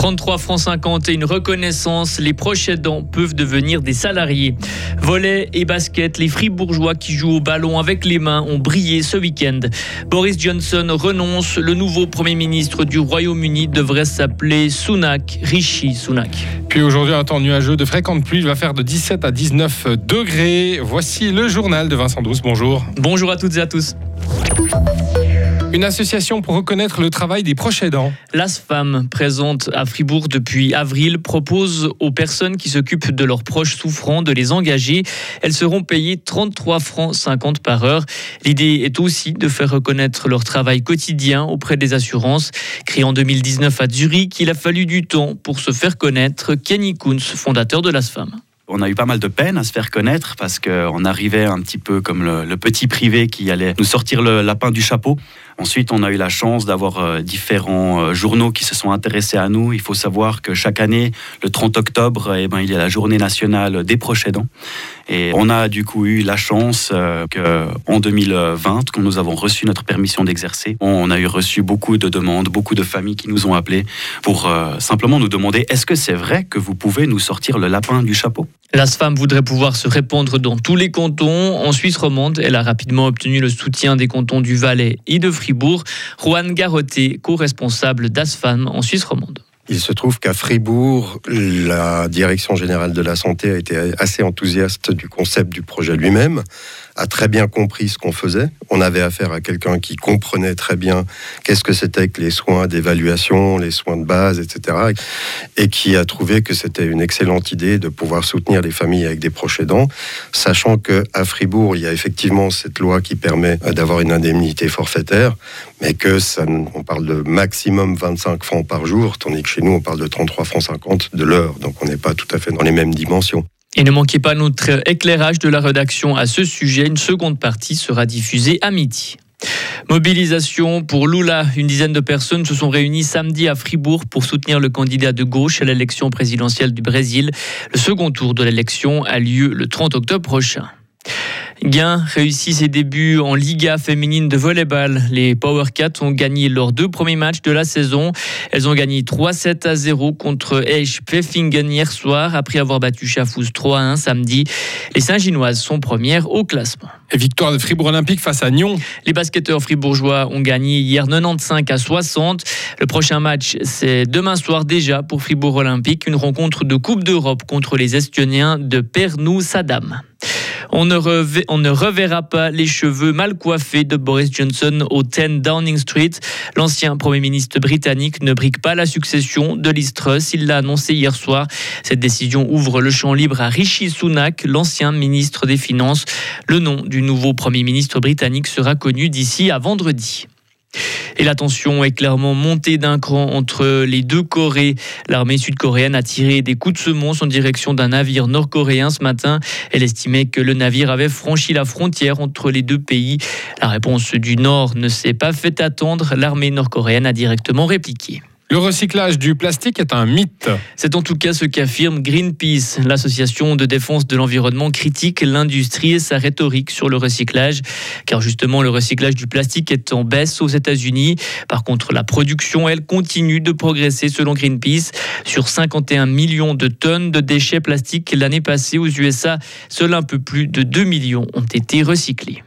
33 francs 50 et une reconnaissance, les proches aidants peuvent devenir des salariés. Volet et basket, les fribourgeois qui jouent au ballon avec les mains ont brillé ce week-end. Boris Johnson renonce, le nouveau Premier ministre du Royaume-Uni devrait s'appeler Sunak, Rishi Sunak. Puis aujourd'hui, un temps nuageux de fréquente pluie va faire de 17 à 19 degrés. Voici le journal de Vincent Douce. Bonjour. Bonjour à toutes et à tous. Une association pour reconnaître le travail des proches aidants. L'ASFAM, présente à Fribourg depuis avril, propose aux personnes qui s'occupent de leurs proches souffrants de les engager. Elles seront payées 33 francs 50 par heure. L'idée est aussi de faire reconnaître leur travail quotidien auprès des assurances. Créé en 2019 à Zurich, il a fallu du temps pour se faire connaître. Kenny Kunz, fondateur de l'ASFAM on a eu pas mal de peine à se faire connaître parce qu'on arrivait un petit peu comme le, petit privé qui allait nous sortir le lapin du chapeau. Ensuite, on a eu la chance d'avoir euh, différents euh, journaux qui se sont intéressés à nous. Il faut savoir que chaque année, le 30 octobre, eh ben, il y a la journée nationale des proches aidants. Et on a du coup eu la chance euh, qu'en 2020, quand nous avons reçu notre permission d'exercer, on a eu reçu beaucoup de demandes, beaucoup de familles qui nous ont appelés pour simplement nous demander est-ce que c'est vrai que vous pouvez nous sortir le lapin du chapeau? L'ASFAM voudrait pouvoir se répondre dans tous les cantons. En Suisse romande, elle a rapidement obtenu le soutien des cantons du Valais et de Fribourg. Juan Garroté, co-responsable d'ASFAM en Suisse romande. Il se trouve qu'à Fribourg, la direction générale de la santé a été assez enthousiaste du concept du projet lui-même, a très bien compris ce qu'on faisait. On avait affaire à quelqu'un qui comprenait très bien qu'est-ce que c'était que les soins d'évaluation, les soins de base, etc. Et qui a trouvé que c'était une excellente idée de pouvoir soutenir les familles avec des proches aidants, sachant qu'à Fribourg, il y a effectivement cette loi qui permet d'avoir une indemnité forfaitaire, mais que on parle de maximum 25 francs par jour, tandis que chez nous, on parle de 33 francs 50 de l'heure. Donc on n'est pas tout à fait dans les mêmes dimensions. Et ne manquez pas notre éclairage de la rédaction à ce sujet. Une seconde partie sera diffusée à midi. Mobilisation pour Lula. Une dizaine de personnes se sont réunies samedi à Fribourg pour soutenir le candidat de gauche à l'élection présidentielle du Brésil. Le second tour de l'élection a lieu le 30 octobre prochain. Gain réussit ses débuts en Liga féminine de volleyball. Les Power Cats ont gagné leurs deux premiers matchs de la saison. Elles ont gagné 3-7 à 0 contre Eich Pfeffingen hier soir après avoir battu Chafouz 3-1 samedi. Les Saint-Ginoises sont premières au classement. Et victoire de Fribourg Olympique face à Nyon. Les basketteurs fribourgeois ont gagné hier 95 à 60. Le prochain match, c'est demain soir déjà pour Fribourg Olympique, une rencontre de Coupe d'Europe contre les Estoniens de Pernou-Sadam. On ne, reverra pas les cheveux mal coiffés de Boris Johnson au 10 Downing Street. L'ancien Premier ministre britannique ne brique pas la succession de Liz Truss. Il l'a annoncé hier soir. Cette décision ouvre le champ libre à Rishi Sunak, l'ancien ministre des Finances. Le nom du nouveau Premier ministre britannique sera connu d'ici à vendredi. Et la tension est clairement montée d'un cran entre les deux Corées. L'armée sud-coréenne a tiré des coups de semonce en direction d'un navire nord-coréen ce matin. Elle estimait que le navire avait franchi la frontière entre les deux pays. La réponse du Nord ne s'est pas fait attendre. L'armée nord-coréenne a directement répliqué. Le recyclage du plastique est un mythe. C'est en tout cas ce qu'affirme Greenpeace. L'association de défense de l'environnement critique l'industrie et sa rhétorique sur le recyclage, car justement le recyclage du plastique est en baisse aux États-Unis. Par contre, la production, elle, continue de progresser selon Greenpeace. Sur 51 millions de tonnes de déchets plastiques l'année passée aux USA, seul un peu plus de 2 millions ont été recyclés.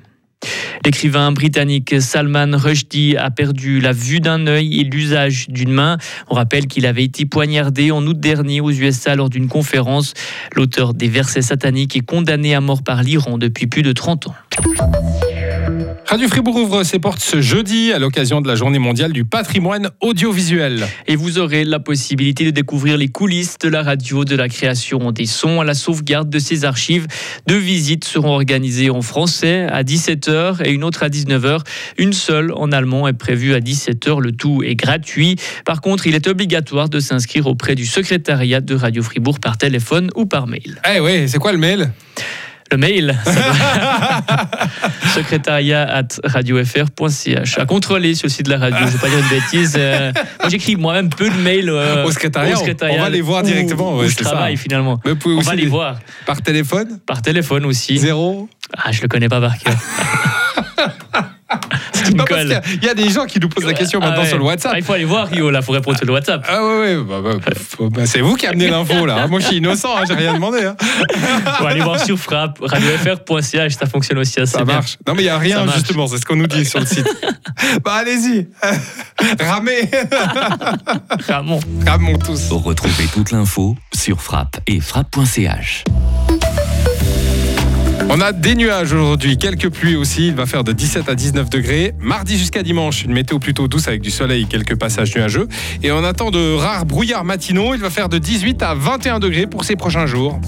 L'écrivain britannique Salman Rushdie a perdu la vue d'un œil et l'usage d'une main. On rappelle qu'il avait été poignardé en août dernier aux USA lors d'une conférence. L'auteur des versets sataniques est condamné à mort par l'Iran depuis plus de 30 ans. Radio Fribourg ouvre ses portes ce jeudi à l'occasion de la journée mondiale du patrimoine audiovisuel. Et vous aurez la possibilité de découvrir les coulisses de la radio, de la création des sons à la sauvegarde de ses archives. Deux visites seront organisées en français à 17h et une autre à 19h. Une seule en allemand est prévue à 17h. Le tout est gratuit. Par contre, il est obligatoire de s'inscrire auprès du secrétariat de Radio Fribourg par téléphone ou par mail. Eh oui, c'est quoi le mail? Le mail. Secrétariat at radiofr.ch à contrôler sur le site de la radio je ne vais pas dire une bêtise euh, moi j'écris moi-même peu de mails euh, au, secrétariat, on va les voir directement où, je travaille finalement. On va les voir. par téléphone? Par téléphone aussi. Zéro? Ah je le connais pas par cœur Non, parce Nicole. qu'il y a- il y a des gens qui nous posent la question Ah maintenant ouais. sur le WhatsApp. Ah, il faut aller voir Rio, là, faut répondre sur le WhatsApp. Ah ouais, ouais, bah, bah, bah, c'est vous qui amenez l'info là. Moi je suis innocent, hein, j'ai rien demandé. hein. Faut aller voir sur frappe, radiofr.ch, ça fonctionne aussi assez Ça bien. marche. Non mais il y a Ça rien marche. justement, c'est ce qu'on nous dit sur le site. bah allez-y, ramez, Ramon. ramons tous. Retrouvez toute l'info sur frappe et frappe.ch. On a des nuages aujourd'hui, quelques pluies aussi. Il va faire de 17 à 19 degrés. Mardi jusqu'à dimanche, une météo plutôt douce avec du soleil, quelques passages nuageux. Et on attend de rares brouillards matinaux. Il va faire de 18 à 21 degrés pour ces prochains jours.